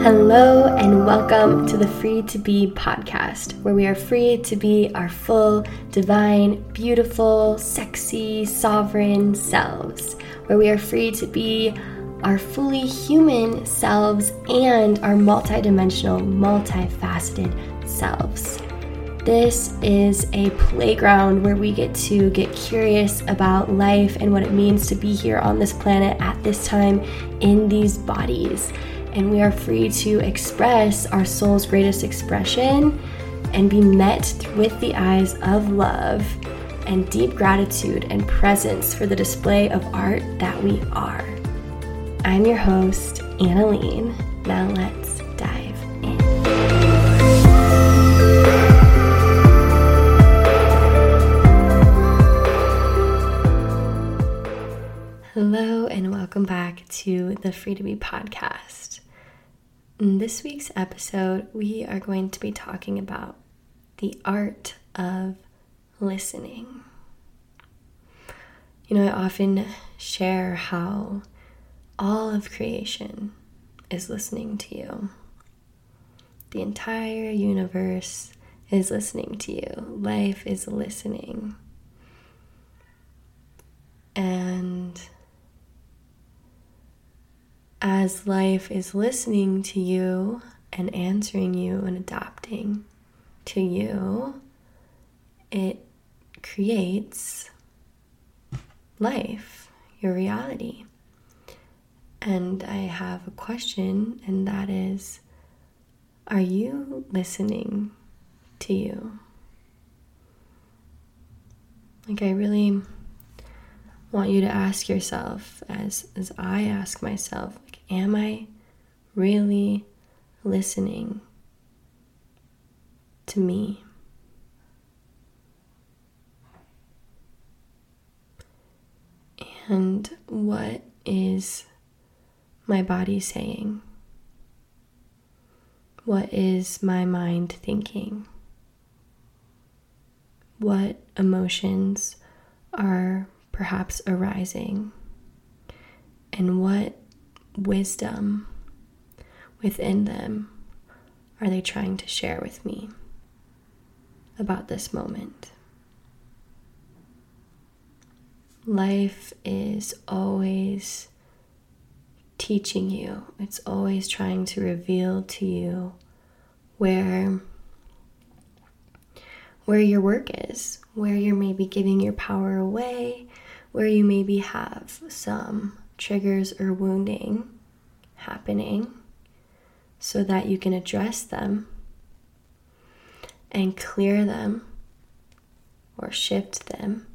Hello, and welcome to the Free to Be podcast, where we are free to be our full, divine, beautiful, sexy, sovereign selves, where we are free to be our fully human selves and our multidimensional, multifaceted selves. This is a playground where we get to get curious about life and what it means to be here on this planet at this time in these bodies and we are free to express our soul's greatest expression and be met with the eyes of love and deep gratitude and presence for the display of art that we are. I'm your host, Annaline. Now let's dive in. Hello, and welcome back to the Free to Be podcast. In this week's episode, we are going to be talking about the art of listening. You know, I often share how all of creation is listening to you. The entire universe is listening to you. Life is listening. And as life is listening to you and answering you and adapting to you, it creates life, your reality. And I have a question, and that is Are you listening to you? Like, I really want you to ask yourself, as, as I ask myself, Am I really listening to me? And what is my body saying? What is my mind thinking? What emotions are perhaps arising? And what wisdom within them are they trying to share with me about this moment? Life is always teaching you, it's always trying to reveal to you where where your work is, where you're maybe giving your power away, where you maybe have some triggers or wounding happening so that you can address them and clear them or shift them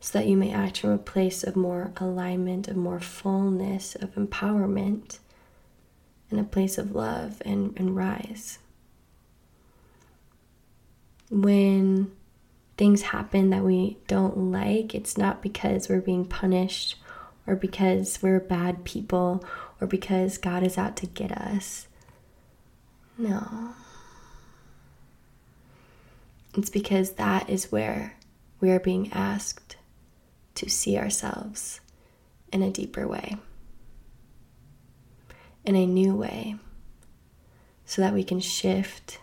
so that you may act from a place of more alignment, of more fullness, of empowerment, and a place of love and, and rise. When things happen that we don't like, it's not because we're being punished or because we're bad people or because God is out to get us. No. It's because that is where we are being asked to see ourselves in a deeper way, in a new way, so that we can shift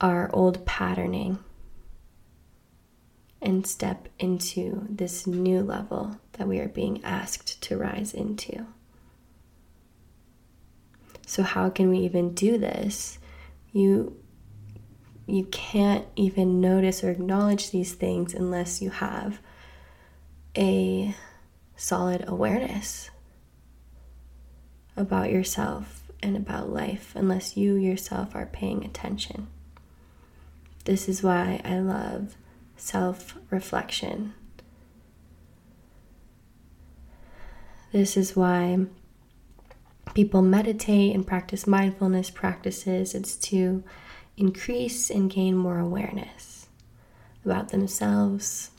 our old patterning and step into this new level that we are being asked to rise into. So how can we even do this? You you can't even notice or acknowledge these things unless you have a solid awareness about yourself and about life unless you yourself are paying attention. This is why I love self reflection. This is why people meditate and practice mindfulness practices. It's to increase and gain more awareness about themselves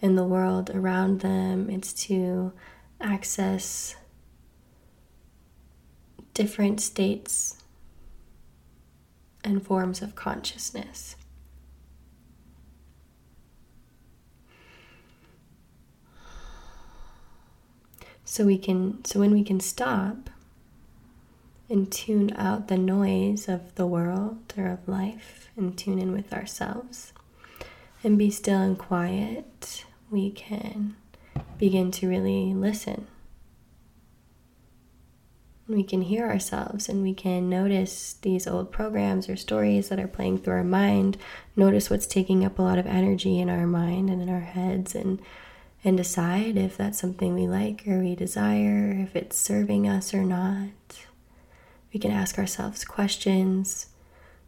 and the world around them. It's to access different states and forms of consciousness. So we can so when we can stop and tune out the noise of the world or of life and tune in with ourselves and be still and quiet, we can begin to really listen. We can hear ourselves and we can notice these old programs or stories that are playing through our mind, notice what's taking up a lot of energy in our mind and in our heads and and decide if that's something we like or we desire, if it's serving us or not. We can ask ourselves questions.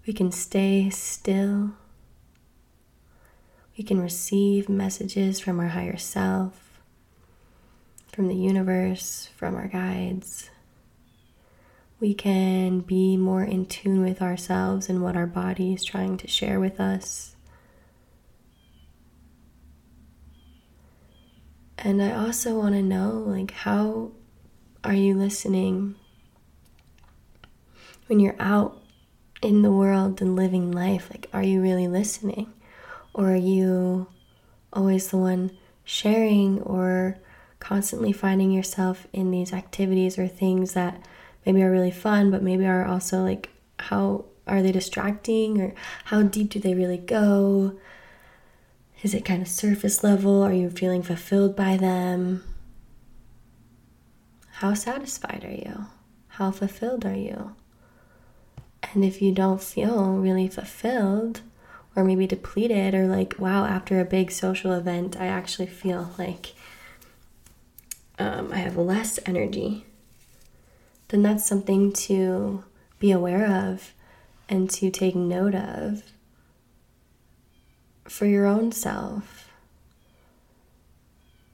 We can stay still. We can receive messages from our higher self, from the universe, from our guides. We can be more in tune with ourselves and what our body is trying to share with us. And I also want to know like how are you listening when you're out in the world and living life? Like are you really listening or are you always the one sharing or constantly finding yourself in these activities or things that maybe are really fun but maybe are also like how are they distracting or how deep do they really go? Is it kind of surface level? Are you feeling fulfilled by them? How satisfied are you? How fulfilled are you? And if you don't feel really fulfilled, or maybe depleted, or like, wow, after a big social event, I actually feel like um, I have less energy, then that's something to be aware of and to take note of for your own self,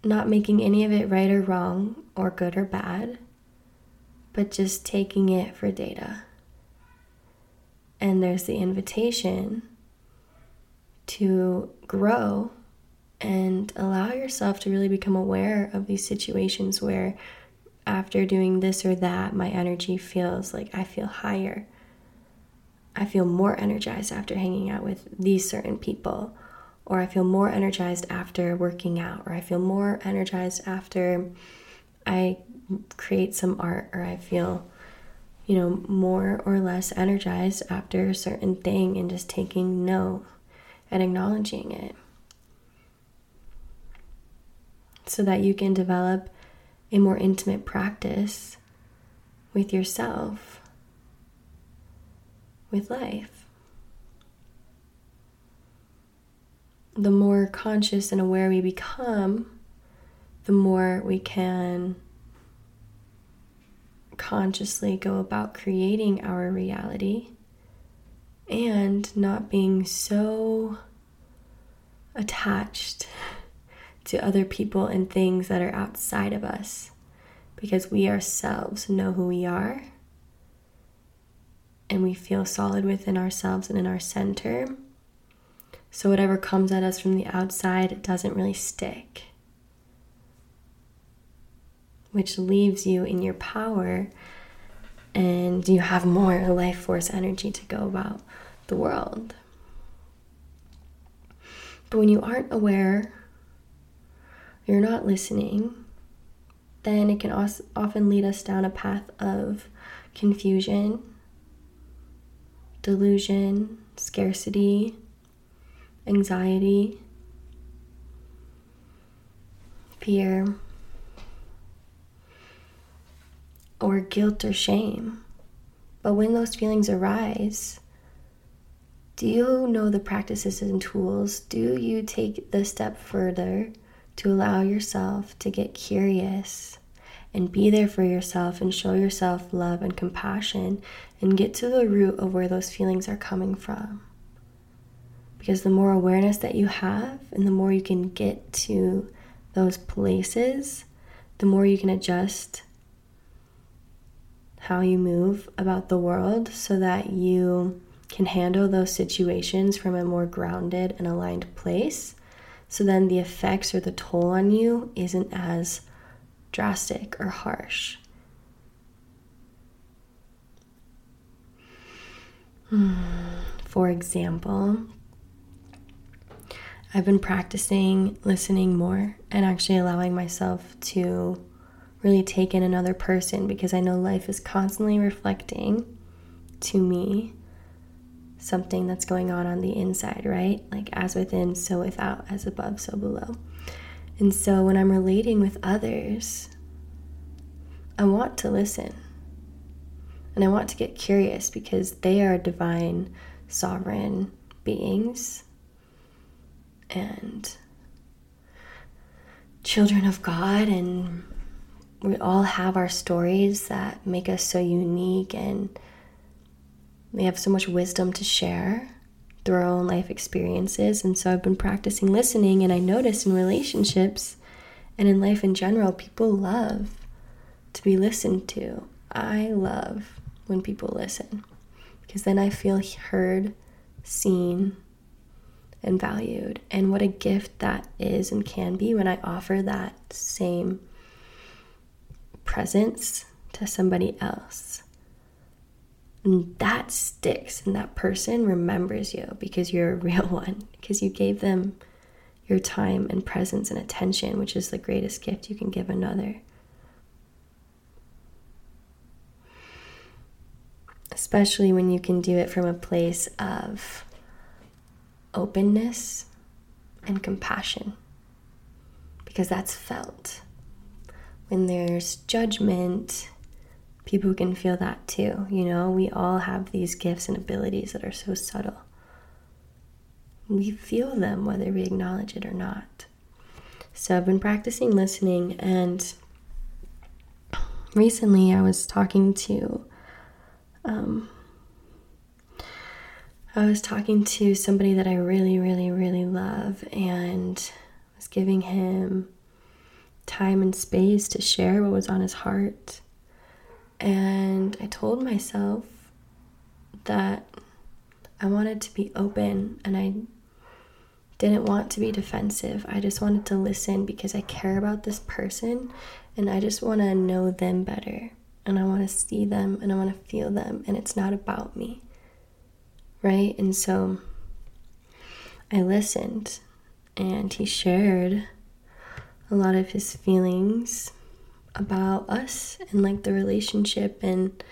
not making any of it right or wrong or good or bad, but just taking it for data. And there's the invitation to grow and allow yourself to really become aware of these situations where after doing this or that, my energy feels like I feel higher. I feel more energized after hanging out with these certain people or I feel more energized after working out, or I feel more energized after I create some art, or I feel, you know, more or less energized after a certain thing and just taking note and acknowledging it. So that you can develop a more intimate practice with yourself, with life. the more conscious and aware we become, the more we can consciously go about creating our reality and not being so attached to other people and things that are outside of us because we ourselves know who we are and we feel solid within ourselves and in our center so whatever comes at us from the outside doesn't really stick, which leaves you in your power and you have more life force energy to go about the world. But when you aren't aware, you're not listening, then it can often lead us down a path of confusion, delusion, scarcity, anxiety, fear, or guilt or shame. But when those feelings arise, do you know the practices and tools? Do you take the step further to allow yourself to get curious and be there for yourself and show yourself love and compassion and get to the root of where those feelings are coming from? Because the more awareness that you have and the more you can get to those places, the more you can adjust how you move about the world so that you can handle those situations from a more grounded and aligned place. So then the effects or the toll on you isn't as drastic or harsh. Hmm, for example, I've been practicing listening more and actually allowing myself to really take in another person because I know life is constantly reflecting to me something that's going on on the inside, right? Like as within, so without, as above, so below. And so when I'm relating with others, I want to listen. And I want to get curious because they are divine, sovereign beings and children of God. And we all have our stories that make us so unique and we have so much wisdom to share through our own life experiences. And so I've been practicing listening, and I notice in relationships and in life in general, people love to be listened to. I love when people listen because then I feel heard, seen, and valued. And what a gift that is and can be when I offer that same presence to somebody else. And that sticks, and that person remembers you because you're a real one, because you gave them your time and presence and attention, which is the greatest gift you can give another. Especially when you can do it from a place of openness and compassion, because that's felt. When there's judgment, people can feel that too. You know, we all have these gifts and abilities that are so subtle. We feel them whether we acknowledge it or not. So I've been practicing listening, and recently I was talking to, um, I was talking to somebody that I really, really, really love, and was giving him time and space to share what was on his heart. And I told myself that I wanted to be open and I didn't want to be defensive. I just wanted to listen because I care about this person and I just want to know them better. And I want to see them and I want to feel them. And it's not about me. Right? And so I listened and he shared a lot of his feelings about us and like the relationship and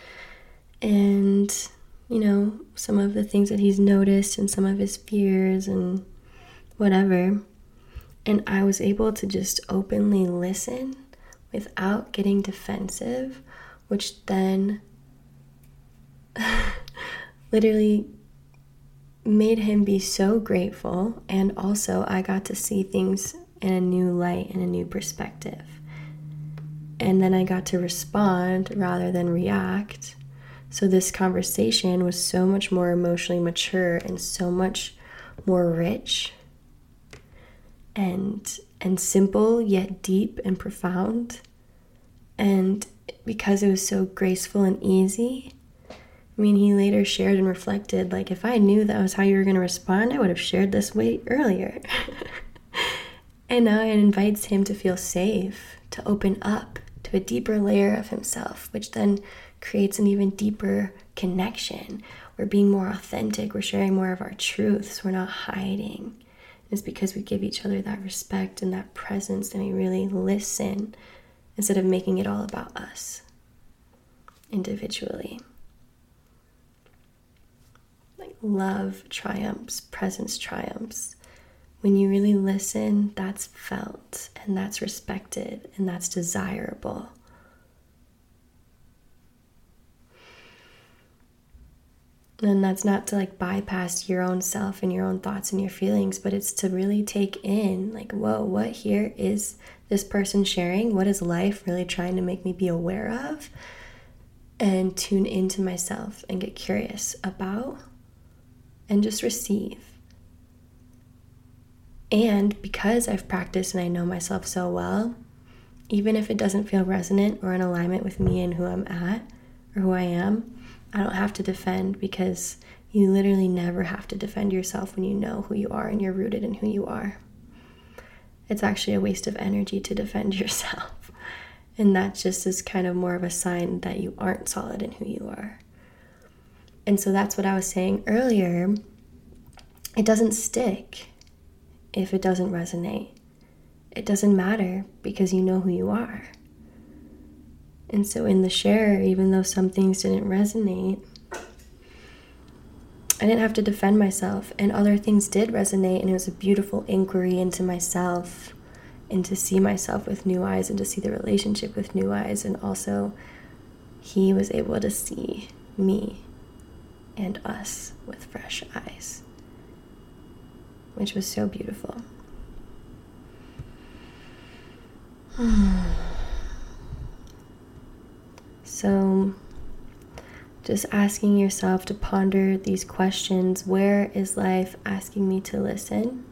and you know some of the things that he's noticed and some of his fears and whatever. And I was able to just openly listen without getting defensive which then literally made him be so grateful. And also I got to see things in a new light and a new perspective and then I got to respond rather than react. So this conversation was so much more emotionally mature and so much more rich and and simple yet deep and profound. And because it was so graceful and easy, I mean, he later shared and reflected like, if I knew that was how you were going to respond, I would have shared this way earlier. and now it invites him to feel safe, to open up, to a deeper layer of himself, which then creates an even deeper connection. We're being more authentic, we're sharing more of our truths, we're not hiding. It's because we give each other that respect and that presence and we really listen instead of making it all about us individually. Like love triumphs, presence triumphs when you really listen, that's felt and that's respected and that's desirable. And that's not to like bypass your own self and your own thoughts and your feelings, but it's to really take in, like, whoa, what here is this person sharing? What is life really trying to make me be aware of? And tune into myself and get curious about and just receive. And because I've practiced and I know myself so well, even if it doesn't feel resonant or in alignment with me and who I'm at or who I am, I don't have to defend because you literally never have to defend yourself when you know who you are and you're rooted in who you are. It's actually a waste of energy to defend yourself. And that just is kind of more of a sign that you aren't solid in who you are. And so that's what I was saying earlier. It doesn't stick if it doesn't resonate. It doesn't matter because you know who you are. And so, in the share, even though some things didn't resonate, I didn't have to defend myself, and other things did resonate, and it was a beautiful inquiry into myself and to see myself with new eyes and to see the relationship with new eyes. And also, he was able to see me and us with fresh eyes, which was so beautiful. so, just asking yourself to ponder these questions where is life asking me to listen?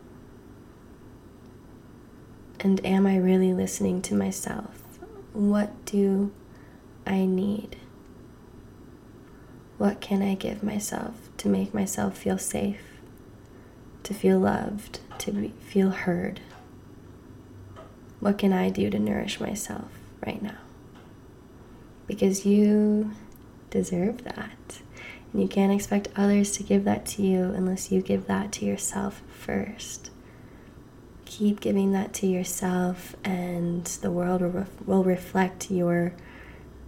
And am I really listening to myself? What do I need? What can I give myself to make myself feel safe, to feel loved, to be, feel heard? What can I do to nourish myself right now? Because you deserve that. And you can't expect others to give that to you unless you give that to yourself first keep giving that to yourself, and the world will, ref- will reflect your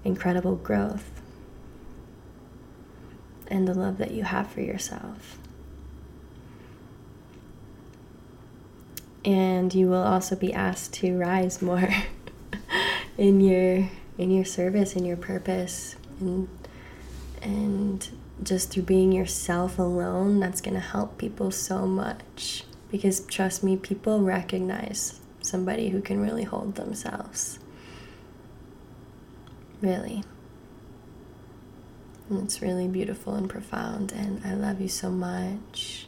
incredible growth and the love that you have for yourself. And you will also be asked to rise more in your in your service, in your purpose, and and just through being yourself alone, that's going to help people so much. Because trust me, people recognize somebody who can really hold themselves. Really. And it's really beautiful and profound, and I love you so much.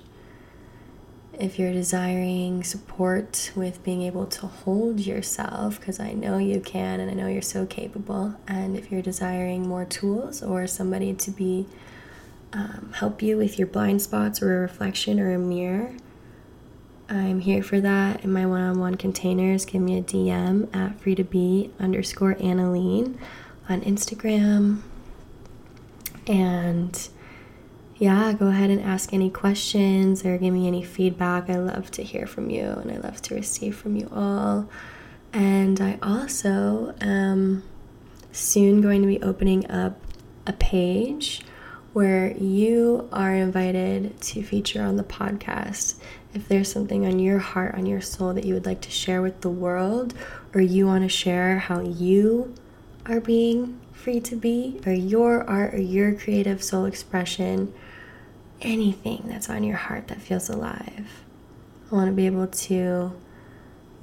If you're desiring support with being able to hold yourself, because I know you can and I know you're so capable, and if you're desiring more tools or somebody to be um, help you with your blind spots or a reflection or a mirror, I'm here for that in my one on one containers. Give me a DM at free to be underscore Annalene on Instagram. And yeah, go ahead and ask any questions or give me any feedback. I love to hear from you and I love to receive from you all. And I also am soon going to be opening up a page where you are invited to feature on the podcast if there's something on your heart, on your soul that you would like to share with the world, or you want to share how you are being free to be, or your art, or your creative soul expression, anything that's on your heart that feels alive. I want to be able to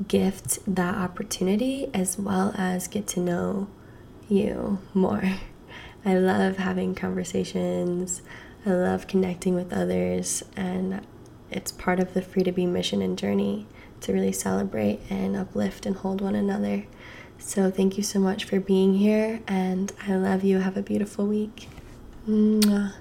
gift that opportunity as well as get to know you more. I love having conversations. I love connecting with others and it's part of the free to be mission and journey to really celebrate and uplift and hold one another. So, thank you so much for being here, and I love you. Have a beautiful week. Mwah.